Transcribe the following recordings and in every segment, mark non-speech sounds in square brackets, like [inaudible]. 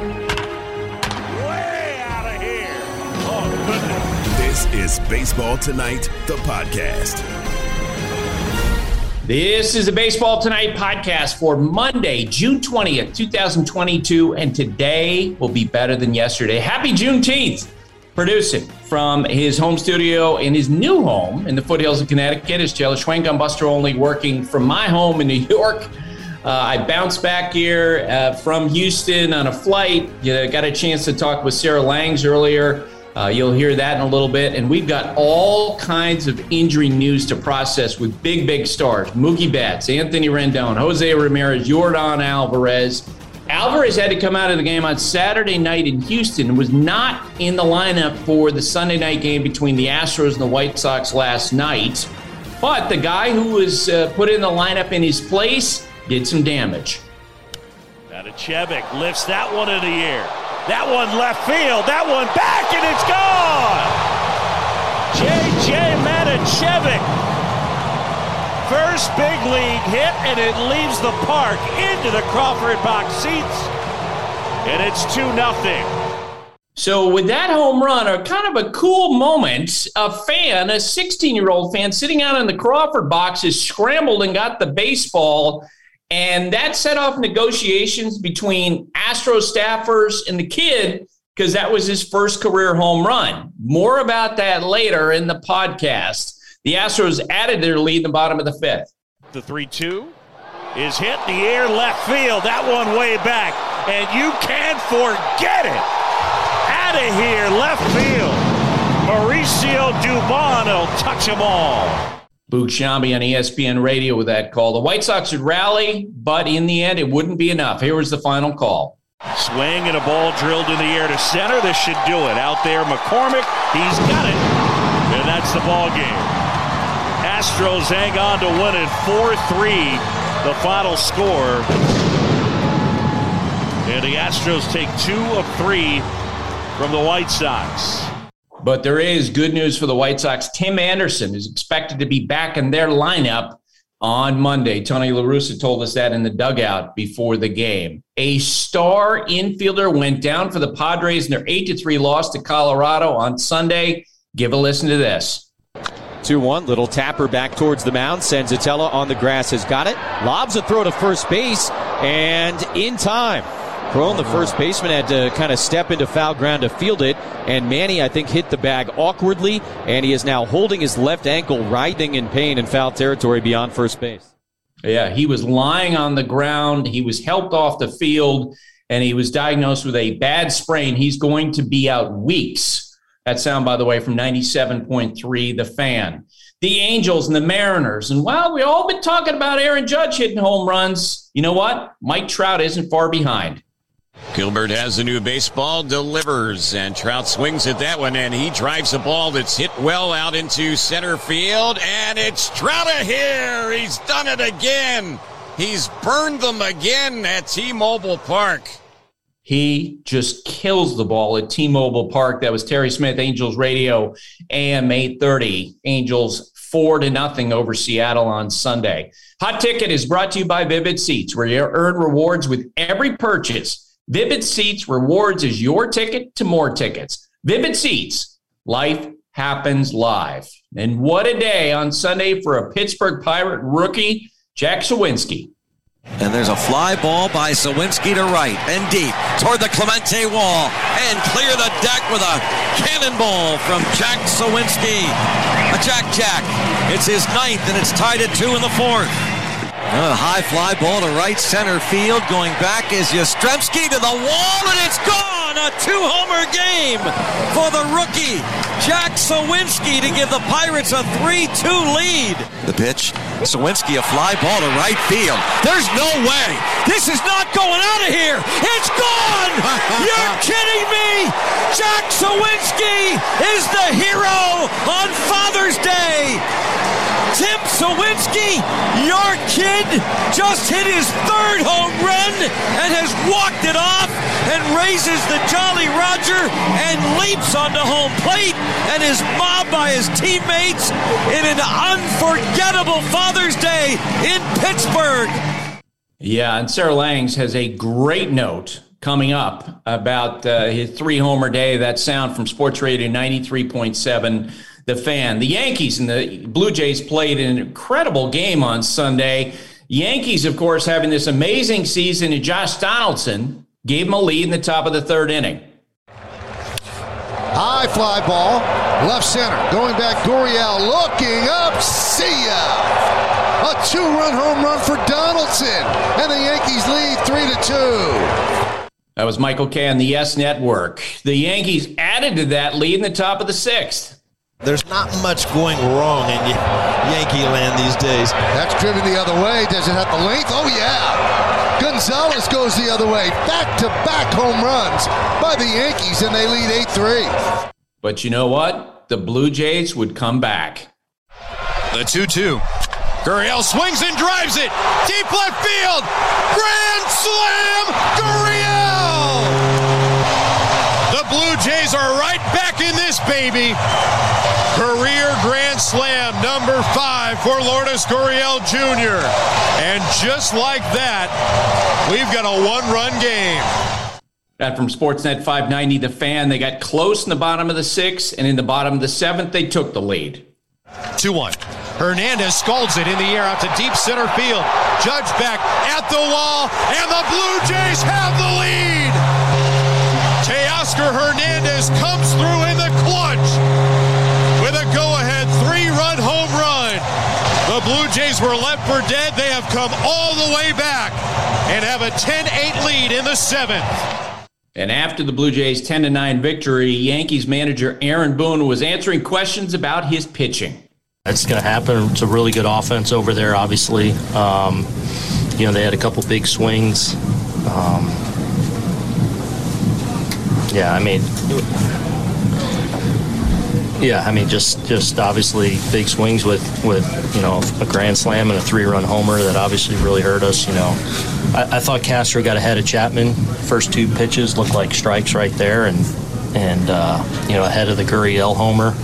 Way out of here. Oh, goodness. This is Baseball Tonight, the podcast. This is the Baseball Tonight podcast for Monday, June 20th, 2022. And today will be better than yesterday. Happy Juneteenth. Producing from his home studio in his new home in the foothills of Connecticut is Jelly Schwenk. Buster Olney working from my home in New York. Uh, I bounced back here uh, from Houston on a flight. You know, got a chance to talk with Sarah Langs earlier. Uh, you'll hear that in a little bit. And we've got all kinds of injury news to process with big, big stars Mookie Betts, Anthony Rendon, Jose Ramirez, Yordan Alvarez. Alvarez had to come out of the game on Saturday night in Houston and was not in the lineup for the Sunday night game between the Astros and the White Sox last night. But the guy who was uh, put in the lineup in his place did some damage. Now to lifts that one in the air. That one left field. That one back, and it's gone. J.J. Matijevic. First big league hit, and it leaves the park into the Crawford box seats. And it's 2 nothing. So, with that home run, a kind of a cool moment, a fan, a 16 year old fan sitting out in the Crawford box, has scrambled and got the baseball and that set off negotiations between Astro staffers and the kid because that was his first career home run. More about that later in the podcast. The Astros added their lead in the bottom of the fifth. The 3 2 is hit the air left field. That one way back. And you can't forget it. Out of here, left field. Mauricio Dubon will touch them all. Boog Sciambi on ESPN radio with that call. The White Sox would rally, but in the end, it wouldn't be enough. Here was the final call. Swing and a ball drilled in the air to center. This should do it. Out there, McCormick. He's got it. And that's the ball game. Astros hang on to win it 4 3, the final score. And the Astros take two of three from the White Sox. But there is good news for the White Sox. Tim Anderson is expected to be back in their lineup on Monday. Tony La Russa told us that in the dugout before the game. A star infielder went down for the Padres in their 8 3 loss to Colorado on Sunday. Give a listen to this. 2 1, little tapper back towards the mound. Senzatela on the grass has got it. Lobs a throw to first base, and in time. Cron, the first baseman, had to kind of step into foul ground to field it. And Manny, I think, hit the bag awkwardly, and he is now holding his left ankle, writhing in pain in foul territory beyond first base. Yeah, he was lying on the ground. He was helped off the field, and he was diagnosed with a bad sprain. He's going to be out weeks. That sound, by the way, from 97.3, The Fan. The Angels and the Mariners. And while we've all been talking about Aaron Judge hitting home runs, you know what? Mike Trout isn't far behind. Gilbert has a new baseball, delivers, and Trout swings at that one, and he drives a ball that's hit well out into center field, and it's Trout here. He's done it again. He's burned them again at T-Mobile Park. He just kills the ball at T-Mobile Park. That was Terry Smith, Angels Radio, AM 830. Angels four to nothing over Seattle on Sunday. Hot Ticket is brought to you by Vivid Seats, where you earn rewards with every purchase. Vivid Seats Rewards is your ticket to more tickets. Vivid Seats, life happens live. And what a day on Sunday for a Pittsburgh Pirate rookie, Jack Suwinski. And there's a fly ball by Suwinski to right and deep toward the Clemente wall and clear the deck with a cannonball from Jack Suwinski. A Jack Jack. It's his ninth and it's tied at two in the fourth. A high fly ball to right center field. Going back is Yastrzemski to the wall, and it's gone! A two-homer game for the rookie, Jack Suwinski, to give the Pirates a 3-2 lead. The pitch, Suwinski, a fly ball to right field. There's no way! This is not going out of here! It's gone! [laughs] You're kidding me! Jack Suwinski is the hero on Father's Day! Tim Suwinski, your kid, just hit his third home run and has walked it off and raises the Jolly Roger and leaps onto home plate and is mobbed by his teammates in an unforgettable Father's Day in Pittsburgh. Yeah, and Sarah Langs has a great note coming up about uh, his three homer day. That sound from Sports Radio 93.7, The Fan. The Yankees and the Blue Jays played an incredible game on Sunday. Yankees, of course, having this amazing season, and Josh Donaldson gave them a lead in the top of the third inning. High fly ball, left center. Going back, Gurriel looking up. See ya! A two-run home run for Donaldson, and the Yankees lead three to two. That was Michael Kay on the Yes Network. The Yankees added to that lead in the top of the sixth. There's not much going wrong in Yankee land these days. That's driven the other way. Does it have the length? Oh, yeah. Gonzalez goes the other way. Back to back home runs by the Yankees, and they lead 8 3. But you know what? The Blue Jays would come back. The 2 2. Gurriel swings and drives it. Deep left field. Grand slam. Gurriel. Blue Jays are right back in this baby. Career grand slam number five for Lourdes Gurriel Jr. And just like that, we've got a one run game. That from Sportsnet 590, the fan. They got close in the bottom of the sixth, and in the bottom of the seventh, they took the lead. 2 1. Hernandez scalds it in the air out to deep center field. Judge back at the wall, and the Blue Jays have the lead. Teoscar Hernandez comes through in the clutch with a go ahead three run home run. The Blue Jays were left for dead. They have come all the way back and have a 10 8 lead in the seventh. And after the Blue Jays 10 9 victory, Yankees manager Aaron Boone was answering questions about his pitching. It's going to happen. It's a really good offense over there, obviously. Um, you know, they had a couple big swings. Um, yeah, I mean, yeah, I mean, just just obviously big swings with with you know a grand slam and a three run homer that obviously really hurt us. You know, I, I thought Castro got ahead of Chapman. First two pitches looked like strikes right there, and and uh, you know ahead of the Gurriel homer.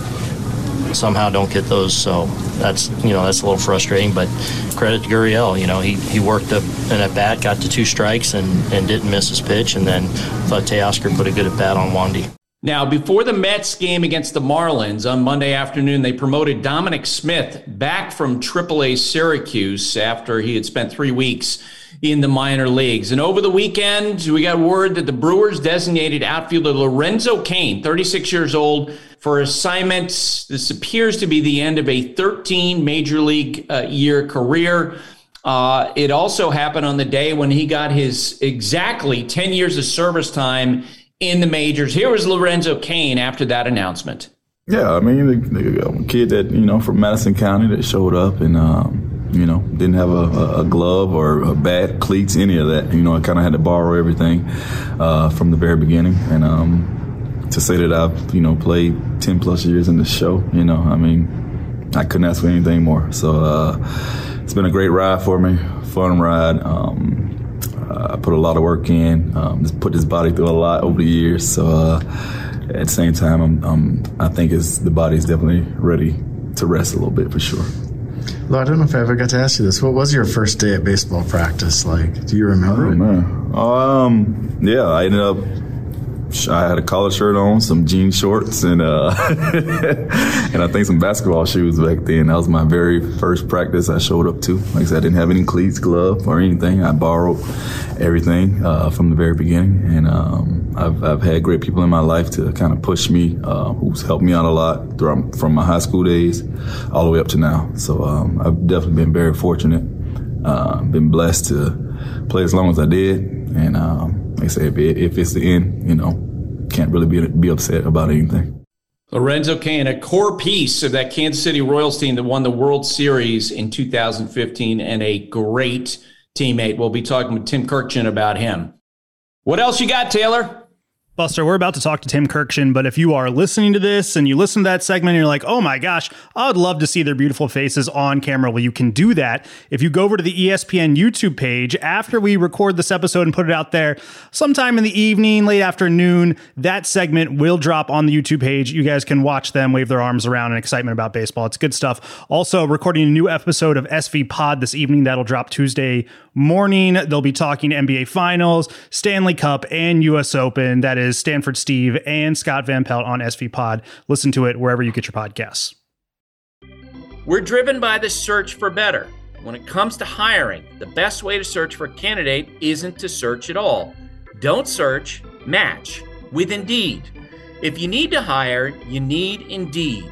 Somehow don't get those, so that's you know that's a little frustrating. But credit to Gurriel, you know he, he worked up an at bat, got to two strikes, and and didn't miss his pitch, and then thought Teoscar put a good at bat on Wandy. Now, before the Mets game against the Marlins on Monday afternoon, they promoted Dominic Smith back from AAA Syracuse after he had spent three weeks in the minor leagues. And over the weekend, we got word that the Brewers designated outfielder Lorenzo Cain, 36 years old, for assignments. This appears to be the end of a 13 major league uh, year career. Uh, it also happened on the day when he got his exactly 10 years of service time in the majors. Here was Lorenzo Cain after that announcement. Yeah, I mean, the, the kid that, you know, from Madison County that showed up and, um, you know, didn't have a, a, glove or a bat, cleats, any of that. You know, I kind of had to borrow everything uh, from the very beginning. And um, to say that I've, you know, played 10 plus years in the show, you know, I mean, I couldn't ask for anything more. So uh, it's been a great ride for me, fun ride. Um, uh, I put a lot of work in, um, just put this body through a lot over the years. So uh, at the same time, I'm, I'm, i think it's, the body's definitely ready to rest a little bit for sure. Well, I don't know if I ever got to ask you this. What was your first day at baseball practice like? Do you remember oh? Man. Um, yeah, I ended up I had a collar shirt on, some jean shorts, and uh, [laughs] and I think some basketball shoes back then. That was my very first practice I showed up to. Like I said, I didn't have any cleats, glove, or anything. I borrowed everything uh, from the very beginning, and um, I've, I've had great people in my life to kind of push me, uh, who's helped me out a lot through, from my high school days all the way up to now. So um, I've definitely been very fortunate, uh, been blessed to play as long as I did, and. Um, like I say, if, it, if it's the end, you know, can't really be, be upset about anything. Lorenzo Cain, a core piece of that Kansas City Royals team that won the World Series in 2015 and a great teammate. We'll be talking with Tim Kurkjian about him. What else you got, Taylor? Buster, we're about to talk to Tim Kurkjian, but if you are listening to this and you listen to that segment and you're like, oh my gosh, I would love to see their beautiful faces on camera. Well, you can do that if you go over to the ESPN YouTube page after we record this episode and put it out there sometime in the evening, late afternoon. That segment will drop on the YouTube page. You guys can watch them wave their arms around in excitement about baseball. It's good stuff. Also, recording a new episode of SV Pod this evening that'll drop Tuesday morning. They'll be talking NBA Finals, Stanley Cup, and US Open. That is Stanford Steve and Scott Van Pelt on SV Pod. Listen to it wherever you get your podcasts. We're driven by the search for better. When it comes to hiring, the best way to search for a candidate isn't to search at all. Don't search, match with Indeed. If you need to hire, you need Indeed.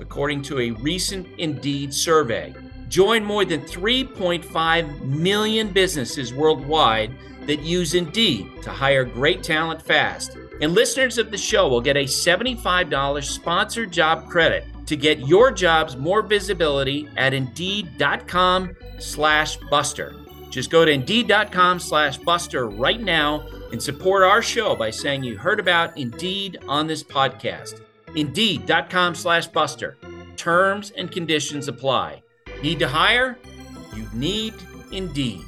according to a recent Indeed survey. Join more than 3.5 million businesses worldwide that use Indeed to hire great talent fast. And listeners of the show will get a $75 sponsored job credit to get your jobs more visibility at Indeed.com slash Buster. Just go to Indeed.com slash Buster right now and support our show by saying you heard about Indeed on this podcast. Indeed.com slash Buster. Terms and conditions apply. Need to hire? You need Indeed.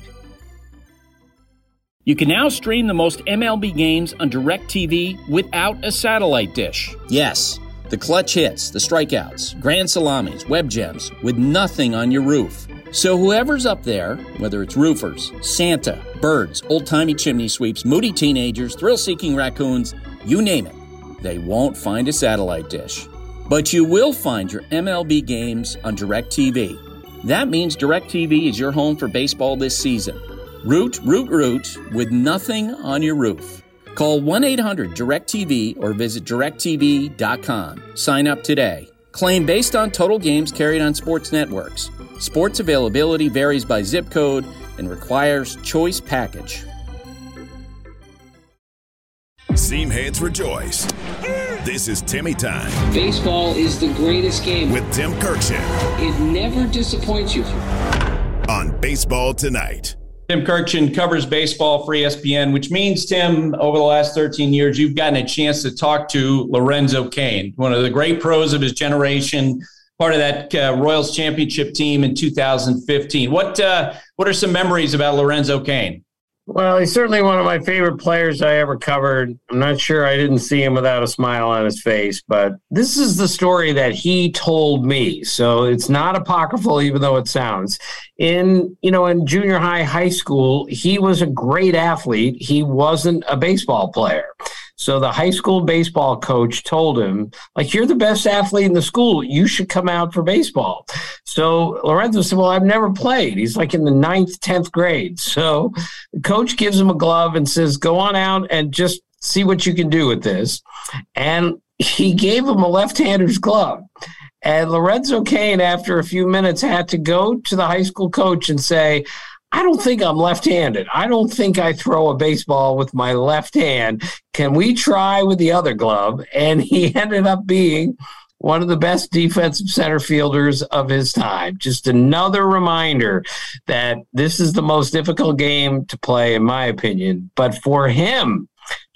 You can now stream the most MLB games on DirecTV without a satellite dish. Yes, the clutch hits, the strikeouts, grand salamis, web gems, with nothing on your roof. So whoever's up there, whether it's roofers, Santa, birds, old timey chimney sweeps, moody teenagers, thrill seeking raccoons, you name it they won't find a satellite dish. But you will find your MLB games on DirecTV. That means DirecTV is your home for baseball this season. Root, root, root with nothing on your roof. Call 1 800 DirecTV or visit directv.com. Sign up today. Claim based on total games carried on sports networks. Sports availability varies by zip code and requires choice package. Seam heads rejoice. This is Timmy time. Baseball is the greatest game. With Tim Kurkjian. It never disappoints you. On Baseball Tonight. Tim Kurkjian covers baseball for ESPN, which means, Tim, over the last 13 years, you've gotten a chance to talk to Lorenzo Cain, one of the great pros of his generation, part of that uh, Royals championship team in 2015. What, uh, what are some memories about Lorenzo Cain? Well, he's certainly one of my favorite players I ever covered. I'm not sure I didn't see him without a smile on his face, but this is the story that he told me. So it's not apocryphal, even though it sounds. In you know, in junior high, high school, he was a great athlete. He wasn't a baseball player. So the high school baseball coach told him, like, you're the best athlete in the school. You should come out for baseball. So Lorenzo said, well, I've never played. He's like in the ninth, 10th grade. So the coach gives him a glove and says, go on out and just see what you can do with this. And he gave him a left-hander's glove. And Lorenzo Cain, after a few minutes, had to go to the high school coach and say, I don't think I'm left handed. I don't think I throw a baseball with my left hand. Can we try with the other glove? And he [laughs] ended up being one of the best defensive center fielders of his time. Just another reminder that this is the most difficult game to play, in my opinion. But for him,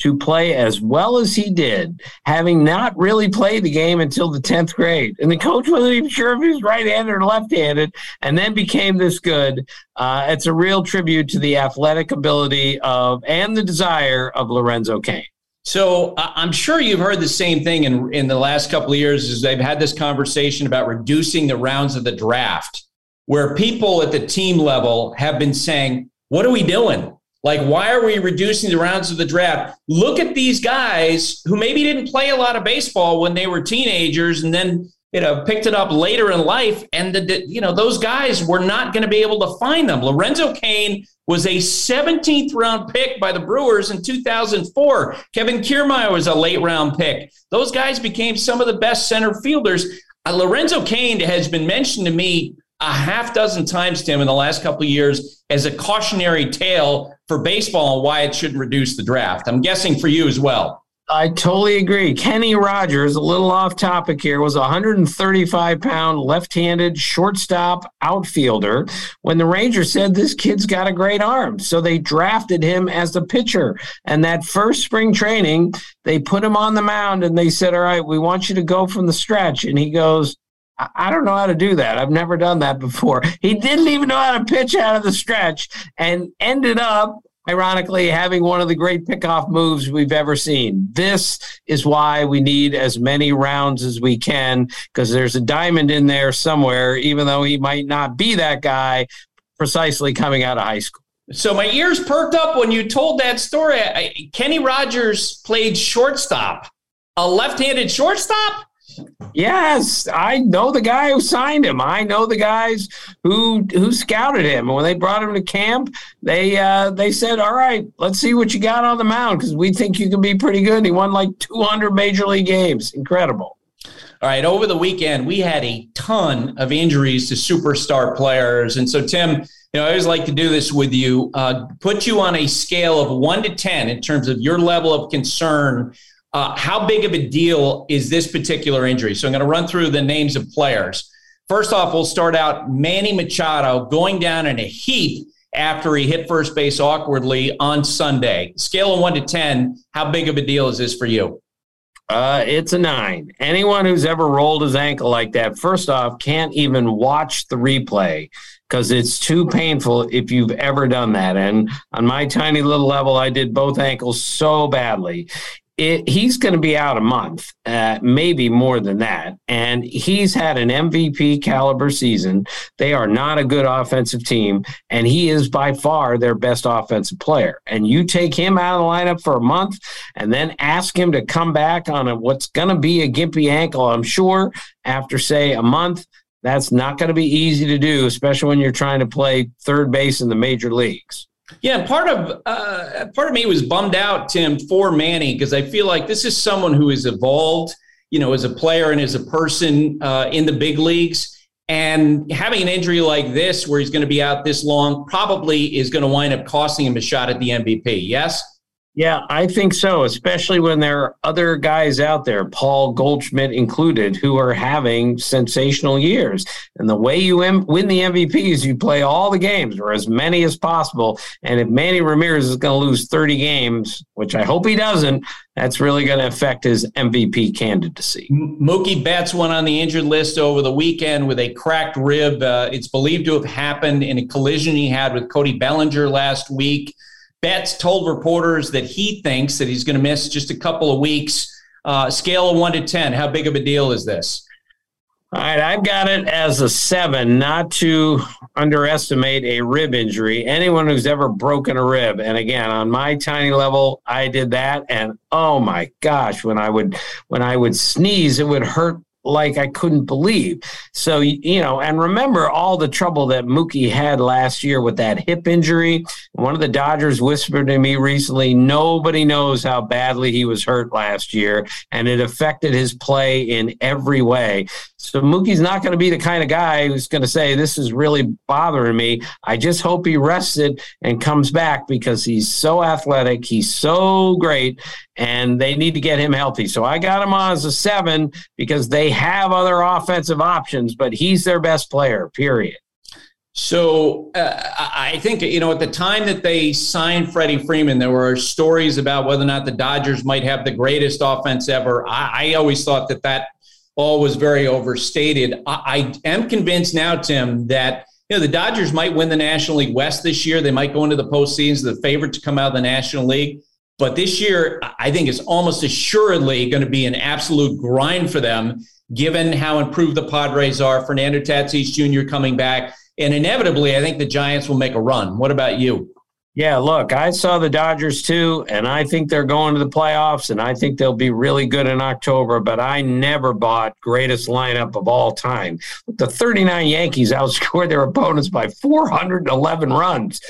to play as well as he did, having not really played the game until the 10th grade. And the coach wasn't even sure if he was right handed or left handed, and then became this good. Uh, it's a real tribute to the athletic ability of and the desire of Lorenzo Cain. So I'm sure you've heard the same thing in, in the last couple of years as they've had this conversation about reducing the rounds of the draft, where people at the team level have been saying, what are we doing? Like, why are we reducing the rounds of the draft? Look at these guys who maybe didn't play a lot of baseball when they were teenagers and then you know, picked it up later in life, and the, you know those guys were not going to be able to find them. Lorenzo Cain was a 17th round pick by the Brewers in 2004. Kevin Kiermaier was a late round pick. Those guys became some of the best center fielders. Uh, Lorenzo Cain has been mentioned to me a half dozen times, Tim, in the last couple of years as a cautionary tale for baseball and why it shouldn't reduce the draft. I'm guessing for you as well. I totally agree. Kenny Rogers, a little off topic here, was a 135 pound left handed shortstop outfielder when the Rangers said this kid's got a great arm. So they drafted him as the pitcher. And that first spring training, they put him on the mound and they said, All right, we want you to go from the stretch. And he goes, I don't know how to do that. I've never done that before. He didn't even know how to pitch out of the stretch and ended up ironically having one of the great pickoff moves we've ever seen. This is why we need as many rounds as we can because there's a diamond in there somewhere, even though he might not be that guy precisely coming out of high school. So my ears perked up when you told that story. I, Kenny Rogers played shortstop, a left-handed shortstop. Yes, I know the guy who signed him. I know the guys who who scouted him. And when they brought him to camp, they uh, they said, "All right, let's see what you got on the mound because we think you can be pretty good." And he won like 200 major league games. Incredible. All right, over the weekend we had a ton of injuries to superstar players, and so Tim, you know, I always like to do this with you. Uh, put you on a scale of one to ten in terms of your level of concern uh, how big of a deal is this particular injury? So I'm going to run through the names of players. First off, we'll start out Manny Machado going down in a heap after he hit first base awkwardly on Sunday. Scale of one to 10, how big of a deal is this for you? Uh, it's a nine. Anyone who's ever rolled his ankle like that, first off, can't even watch the replay because it's too painful if you've ever done that. And on my tiny little level, I did both ankles so badly it, he's going to be out a month, uh, maybe more than that. And he's had an MVP caliber season. They are not a good offensive team, and he is by far their best offensive player. And you take him out of the lineup for a month and then ask him to come back on a, what's going to be a gimpy ankle, I'm sure, after, say, a month. That's not going to be easy to do, especially when you're trying to play third base in the major leagues. Yeah, part of uh, part of me was bummed out, Tim, for Manny because I feel like this is someone who has evolved, you know, as a player and as a person uh, in the big leagues. And having an injury like this, where he's going to be out this long, probably is going to wind up costing him a shot at the MVP. Yes. Yeah, I think so, especially when there are other guys out there, Paul Goldschmidt included, who are having sensational years. And the way you win the MVP is you play all the games or as many as possible. And if Manny Ramirez is going to lose 30 games, which I hope he doesn't, that's really going to affect his MVP candidacy. Mookie Betts went on the injured list over the weekend with a cracked rib. Uh, it's believed to have happened in a collision he had with Cody Bellinger last week. Betts told reporters that he thinks that he's going to miss just a couple of weeks. Uh, scale of one to 10, how big of a deal is this? All right, I've got it as a seven, not to underestimate a rib injury. Anyone who's ever broken a rib, and again, on my tiny level, I did that, and oh my gosh, when I would when I would sneeze, it would hurt like I couldn't believe. So, you know, and remember all the trouble that Mookie had last year with that hip injury. One of the Dodgers whispered to me recently nobody knows how badly he was hurt last year, and it affected his play in every way. So, Mookie's not going to be the kind of guy who's going to say, This is really bothering me. I just hope he rests it and comes back because he's so athletic. He's so great and they need to get him healthy. So I got him on as a seven because they have other offensive options, but he's their best player, period. So uh, I think, you know, at the time that they signed Freddie Freeman, there were stories about whether or not the Dodgers might have the greatest offense ever. I, I always thought that that all was very overstated. I, I am convinced now, Tim, that you know, the Dodgers might win the National League West this year. They might go into the postseason, the favorite to come out of the National League. But this year, I think is almost assuredly going to be an absolute grind for them, given how improved the Padres are. Fernando Tatis Jr. coming back. And inevitably, I think the Giants will make a run. What about you? Yeah, look, I saw the Dodgers too, and I think they're going to the playoffs, and I think they'll be really good in October. But I never bought greatest lineup of all time. The 39 Yankees [laughs] outscored their opponents by 411 runs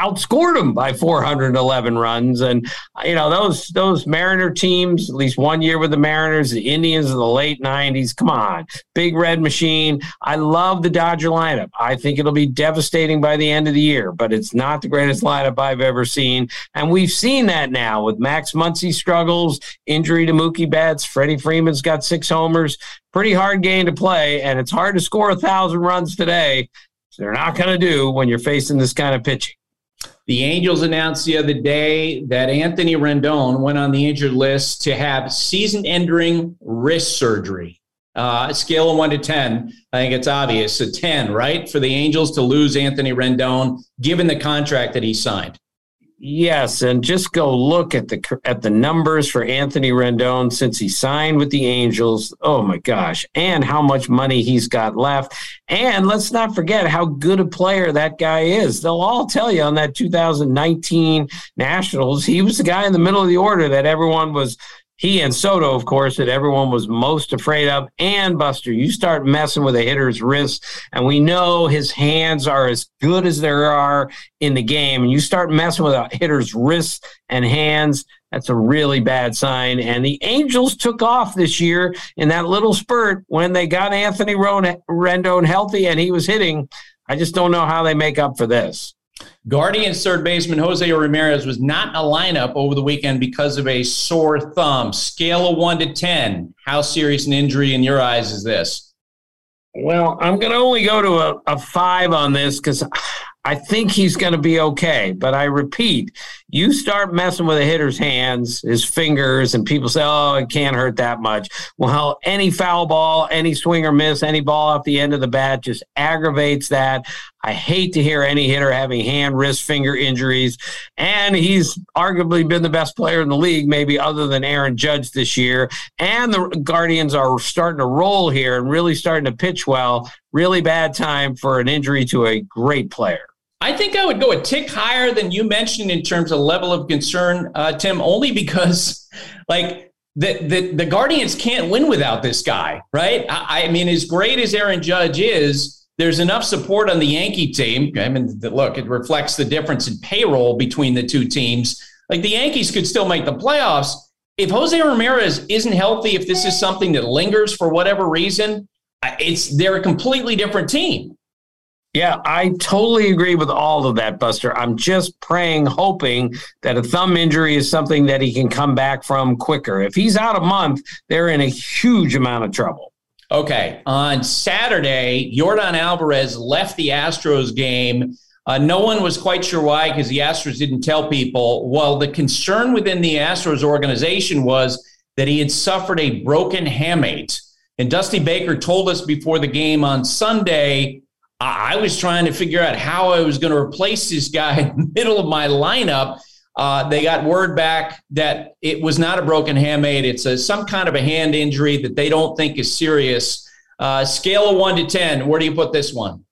outscored them by 411 runs. And you know those those Mariner teams, at least one year with the Mariners, the Indians in the late 90s. Come on, big red machine. I love the Dodger lineup. I think it'll be devastating by the end of the year, but it's not the greatest lineup I've ever seen. And we've seen that now with Max Muncy struggles, injury to Mookie Betts. Freddie Freeman's got six homers. Pretty hard game to play, and it's hard to score a thousand runs today. They're not going to do when you're facing this kind of pitching. The Angels announced the other day that Anthony Rendon went on the injured list to have season ending wrist surgery. Uh, scale of one to 10, I think it's obvious. A 10, right? For the Angels to lose Anthony Rendon, given the contract that he signed. Yes, and just go look at the at the numbers for Anthony Rendon since he signed with the Angels. Oh my gosh, and how much money he's got left. And let's not forget how good a player that guy is. They'll all tell you on that 2019 Nationals, he was the guy in the middle of the order that everyone was he and Soto, of course, that everyone was most afraid of. And Buster, you start messing with a hitter's wrist, and we know his hands are as good as there are in the game. And you start messing with a hitter's wrists and hands, that's a really bad sign. And the Angels took off this year in that little spurt when they got Anthony Rendon healthy and he was hitting. I just don't know how they make up for this. Guardians third baseman Jose Ramirez was not in a lineup over the weekend because of a sore thumb. Scale of one to 10. How serious an injury in your eyes is this? Well, I'm going to only go to a, a five on this because I think he's going to be okay. But I repeat, you start messing with a hitter's hands, his fingers, and people say, oh, it can't hurt that much. Well, any foul ball, any swing or miss, any ball off the end of the bat just aggravates that. I hate to hear any hitter having hand, wrist, finger injuries. And he's arguably been the best player in the league, maybe other than Aaron Judge this year. And the Guardians are starting to roll here and really starting to pitch well. Really bad time for an injury to a great player. I think I would go a tick higher than you mentioned in terms of level of concern, uh, Tim, only because, [laughs] like, the, the, the Guardians can't win without this guy, right? I, I, mean, as great as Aaron Judge is, there's enough support on the Yankee team. I mean, look, it reflects the difference in payroll between the two teams. Like, the Yankees could still make the playoffs. If Jose Ramirez isn't healthy, if this is something that lingers for whatever reason, it's they're a completely different team. Yeah, I totally agree with all of that, Buster. I'm just praying, hoping that a thumb injury is something that he can come back from quicker. If he's out a month, they're in a huge amount of trouble. Okay. On Saturday, Yordan Alvarez left the Astros game. Uh, no one was quite sure why because the Astros didn't tell people. Well, the concern within the Astros organization was that he had suffered a broken hamate. And Dusty Baker told us before the game on Sunday I was trying to figure out how I was going to replace this guy in the middle of my lineup. Uh, they got word back that it was not a broken hamate. It's a, some kind of a hand injury that they don't think is serious. Uh, scale of one to 10, where do you put this one?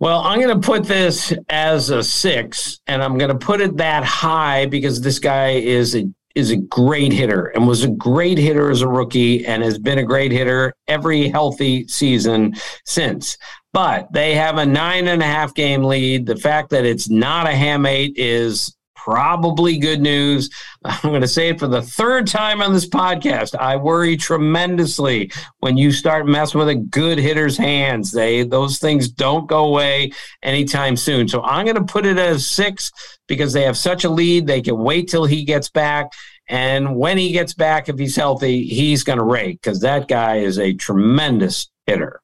Well, I'm going to put this as a six, and I'm going to put it that high because this guy is a is a great hitter and was a great hitter as a rookie and has been a great hitter every healthy season since but they have a nine and a half game lead. The fact that it's not a hamate is probably good news. I'm going to say it for the third time on this podcast. I worry tremendously when you start messing with a good hitter's hands. They those things don't go away anytime soon. So I'm going to put it as six because they have such a lead. They can wait till he gets back. And when he gets back, if he's healthy, he's going to rake because that guy is a tremendous hitter.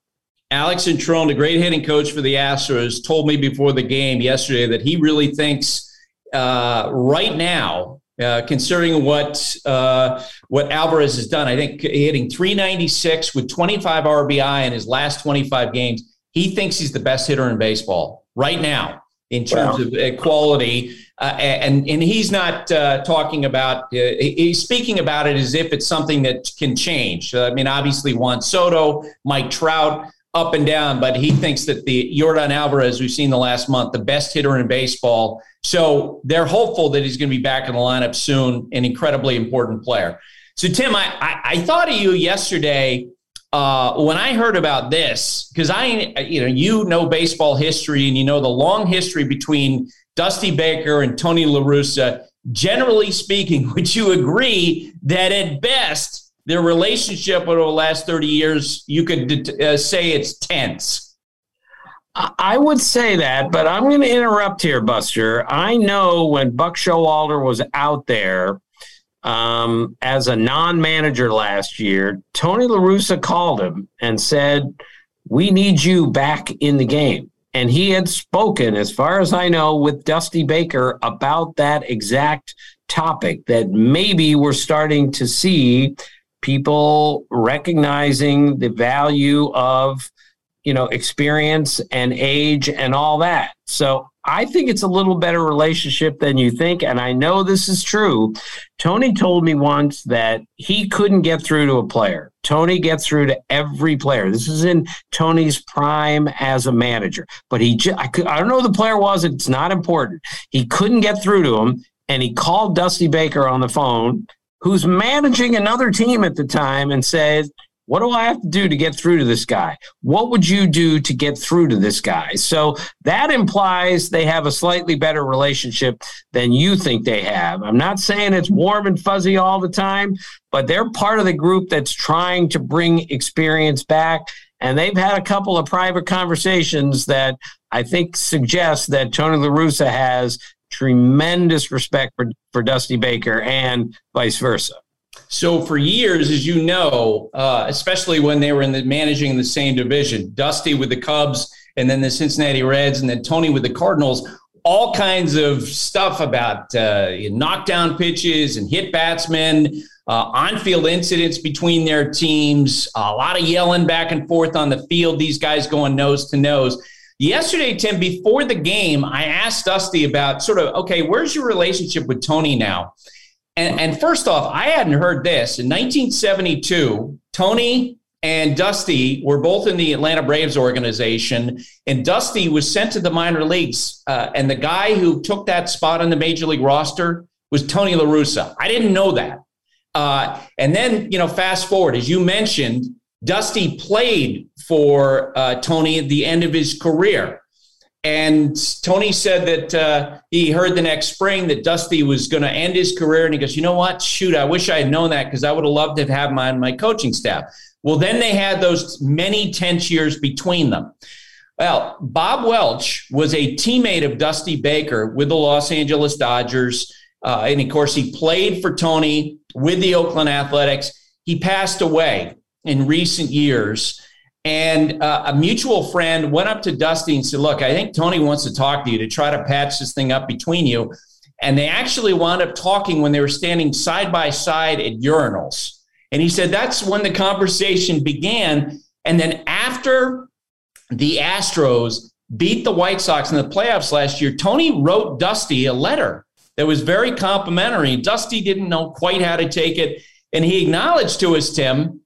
Alex Cintron, the great hitting coach for the Astros, told me before the game yesterday that he really thinks uh, right now, uh, considering what uh, what Alvarez has done, I think hitting 396 with 25 RBI in his last 25 games, he thinks he's the best hitter in baseball right now in terms wow. of uh, quality. Uh, and and he's not uh, talking about. Uh, he's speaking about it as if it's something that can change. I mean, obviously, Juan Soto, Mike Trout up and down, but he thinks that the Yordan Alvarez we've seen the last month, the best hitter in baseball. So they're hopeful that he's going to be back in the lineup soon, an incredibly important player. So Tim, I I, I thought of you yesterday uh, when I heard about this because I you know you know baseball history and you know the long history between Dusty Baker and Tony La Russa. Generally speaking, [laughs] would you agree that at best their relationship over the last 30 years, you could uh, say it's tense. I would say that, but I'm going to interrupt here, Buster. I know when Buck Showalter was out there um, as a non-manager last year, Tony La Russa called him and said, "We need you back in the game." And he had spoken, as far as I know, with Dusty Baker about that exact topic. That maybe we're starting to see people recognizing the value of you know experience and age and all that. So i think it's a little better relationship than you think and i know this is true. Tony told me once that he couldn't get through to a player. Tony gets through to every player. This is in tony's prime as a manager but he just, I, could, I don't know who the player was it's not important. He couldn't get through to him and he called dusty baker on the phone who's managing another team at the time and says, what do I have to do to get through to this guy? What would you do to get through to this guy? So that implies they have a slightly better relationship than you think they have. I'm not saying it's warm and fuzzy all the time, but they're part of the group that's trying to bring experience back. And they've had a couple of private conversations that I think suggest that Tony La Russa has tremendous respect for, for Dusty Baker and vice versa. So for years, as you know, uh, especially when they were in the managing the same division, Dusty with the Cubs and then the Cincinnati Reds and then Tony with the Cardinals, all kinds of stuff about uh, knockdown pitches and hit batsmen, uh, on-field incidents between their teams, a lot of yelling back and forth on the field. These guys going nose to nose. Yesterday, Tim, before the game, I asked Dusty about sort of, okay, where's your relationship with Tony now? And, and first off, I hadn't heard this. In 1972, Tony and Dusty were both in the Atlanta Braves organization, and Dusty was sent to the minor leagues. Uh, and the guy who took that spot on the major league roster was Tony La Russa. I didn't know that. Uh, and then, you know, fast forward, as you mentioned, Dusty played for uh, Tony at the end of his career. And Tony said that uh, he heard the next spring that Dusty was going to end his career. And he goes, You know what? Shoot, I wish I had known that because I would have loved to have him on my coaching staff. Well, then they had those many tense years between them. Well, Bob Welch was a teammate of Dusty Baker with the Los Angeles Dodgers. Uh, and of course, he played for Tony with the Oakland Athletics. He passed away in recent years. And uh, a mutual friend went up to Dusty and said, Look, I think Tony wants to talk to you to try to patch this thing up between you. And they actually wound up talking when they were standing side by side at urinals. And he said that's when the conversation began. And then after the Astros beat the White Sox in the playoffs last year, Tony wrote Dusty a letter that was very complimentary. Dusty didn't know quite how to take it. And he acknowledged to us, Tim,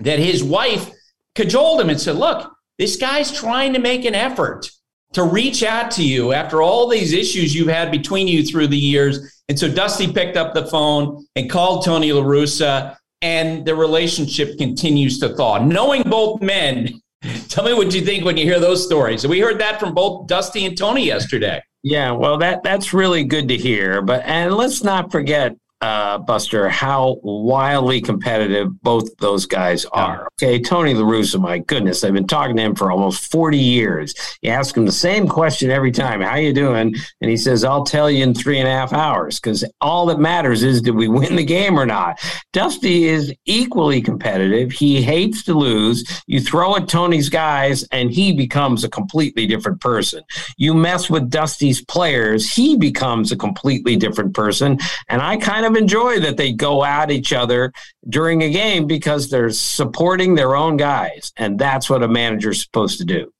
that his wife cajoled him and said, Look, this guy's trying to make an effort to reach out to you after all these issues you've had between you through the years. And so Dusty picked up the phone and called Tony La Russa, and the relationship continues to thaw. Knowing both men, [laughs] tell me what you think when you hear those stories. We heard that from both Dusty and Tony yesterday. Yeah, well, that that's really good to hear. But and let's not forget uh, Buster, how wildly competitive both those guys are. Okay, Tony La Russa, my goodness, I've been talking to him for almost 40 years. You ask him the same question every time, how you doing? And he says, I'll tell you in three and a half hours, because all that matters is did we win the game or not? Dusty is equally competitive. He hates to lose. You throw at Tony's guys, and he becomes a completely different person. You mess with Dusty's players, he becomes a completely different person. And I kind of of enjoy that they go at each other during a game because they're supporting their own guys. And that's what a manager's supposed to do.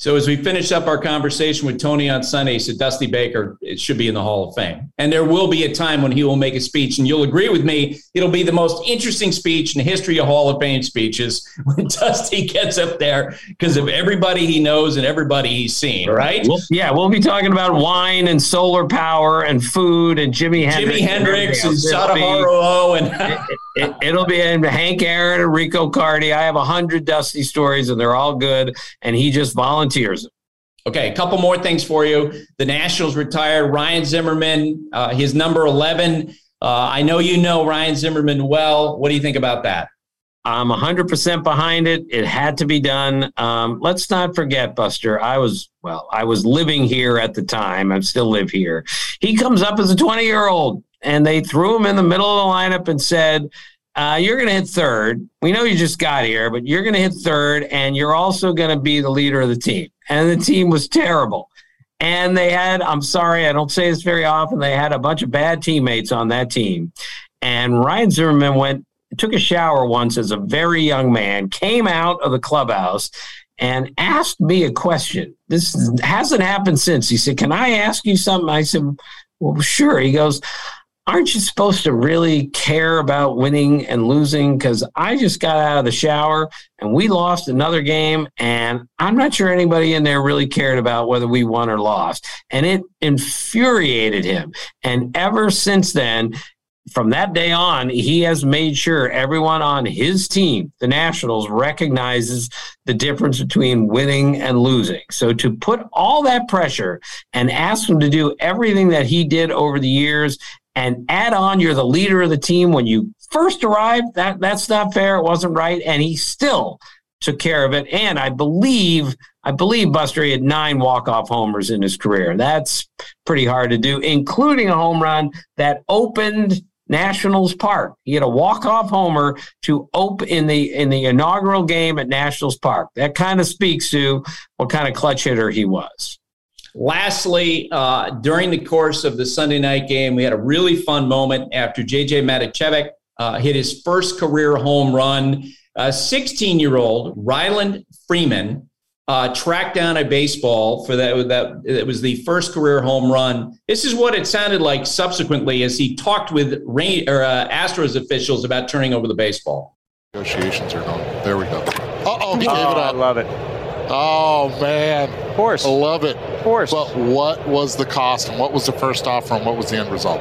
So as we finish up our conversation with Tony on Sunday, he said Dusty Baker it should be in the Hall of Fame, and there will be a time when he will make a speech, and you'll agree with me, it'll be the most interesting speech in the history of Hall of Fame speeches [laughs] when Dusty gets up there because of everybody he knows and everybody he's seen. Right? We'll, yeah, we'll be talking about wine and solar power and food and Jimi Hendrix. Jimi Hendrix and Sadaharu and oh, [laughs] it, it, will be and Hank Aaron and Rico Carty. I have a hundred Dusty stories, and they're all good, and he just volunteers volunteers. Okay, a couple more things for you. The Nationals retired Ryan Zimmerman, uh, his number 11. Uh, I know you know Ryan Zimmerman well. What do you think about that? I'm 100% behind it. It had to be done. Um, let's not forget, Buster, I was, well, I was living here at the time. I still live here. He comes up as a 20 year old, and they threw him in the middle of the lineup and said, uh, you're going to hit third. We know you just got here, but you're going to hit third, and you're also going to be the leader of the team. And the team was terrible. And they had, I'm sorry, I don't say this very often, they had a bunch of bad teammates on that team. And Ryan Zimmerman went, took a shower once as a very young man, came out of the clubhouse and asked me a question. This hasn't happened since. He said, Can I ask you something? I said, Well, sure. He goes, aren't you supposed to really care about winning and losing? Because I just got out of the shower and we lost another game, and I'm not sure anybody in there really cared about whether we won or lost. And it infuriated him. And ever since then, from that day on, he has made sure everyone on his team, the Nationals, recognizes the difference between winning and losing. So to put all that pressure and ask him to do everything that he did over the years and add on you're the leader of the team. When you first arrived that that's not fair. It wasn't right. And he still took care of it. And i believe i believe buster he had nine walk-off homers in his career. That's pretty hard to do including a home run that opened nationals park. He had a walk-off homer to open in the in the inaugural game at nationals park. That kind of speaks to what kind of clutch hitter he was Lastly, uh, during the course of the Sunday night game, we had a really fun moment after JJ Matijevic uh, hit his first career home run. 16 year old Ryland Freeman uh, tracked down a baseball for that, that. It was the first career home run. This is what it sounded like subsequently as he talked with Rain, or, uh, Astros officials about turning over the baseball. Negotiations are going. There we go. Uh oh, he gave it up. I love it. Oh man, of course, I love it. Of course. But what was the cost, and what was the first offer, and what was the end result?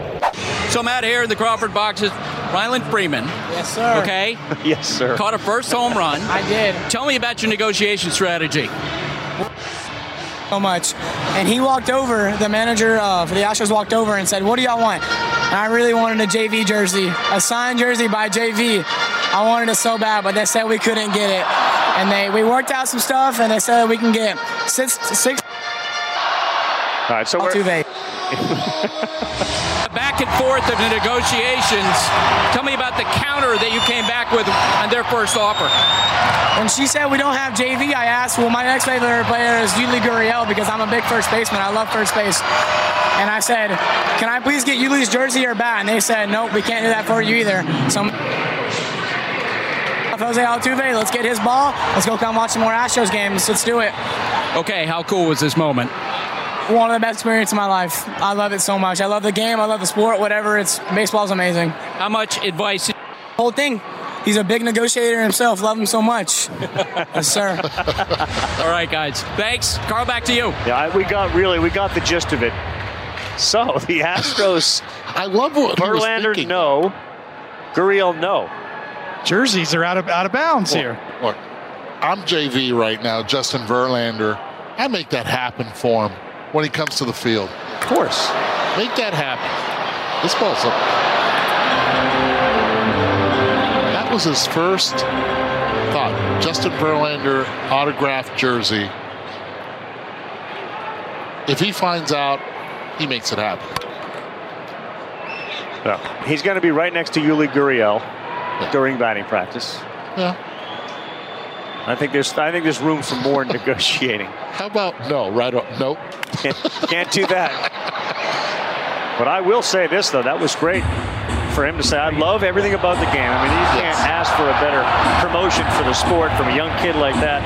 So Matt here in the Crawford boxes, Ryland Freeman. Yes, sir. Okay. [laughs] yes, sir. Caught a first home run. I did. Tell me about your negotiation strategy. So much, and he walked over. The manager uh, for the Astros walked over and said, "What do y'all want?" And I really wanted a JV jersey, a signed jersey by JV. I wanted it so bad, but they said we couldn't get it and they we worked out some stuff, and they said we can get six six. All right, so we're. [laughs] back and forth of the negotiations. Tell me about the counter that you came back with on their first offer. When she said we don't have JV, I asked, well, my next favorite player is Yuli Gurriel because I'm a big first baseman. I love first base. And I said, can I please get Yuli's jersey or bat? And they said, nope, we can't do that for you either. So Jose Altuve. Let's get his ball. Let's go come watch some more Astros games. Let's do it. Okay, how cool was this moment? One of the best experiences of my life. I love it so much. I love the game. I love the sport. Whatever. It's baseball's amazing. How much advice? Whole thing. He's a big negotiator himself. Love him so much. [laughs] yes, sir. All right, guys. Thanks. Carl, back to you. Yeah, we got really we got the gist of it. So the Astros. [laughs] I love what Verlander. No. Gurriel. No jerseys are out of out of bounds look, here. Look, I'm JV right now, Justin Verlander. I make that happen for him when he comes to the field. Of course. Make that happen. This ball's up. That was his first thought. Justin Verlander autographed jersey. If he finds out, he makes it happen. Well, he's going to be right next to Yuli Gurriel during batting practice. Yeah. I think there's I think there's room for more [laughs] negotiating. How about no? Right? Nope. Can't, can't do that. but I will say this though, that was great for him to say, I love everything about the game. I mean, you can't ask for a better promotion for the sport from a young kid like that.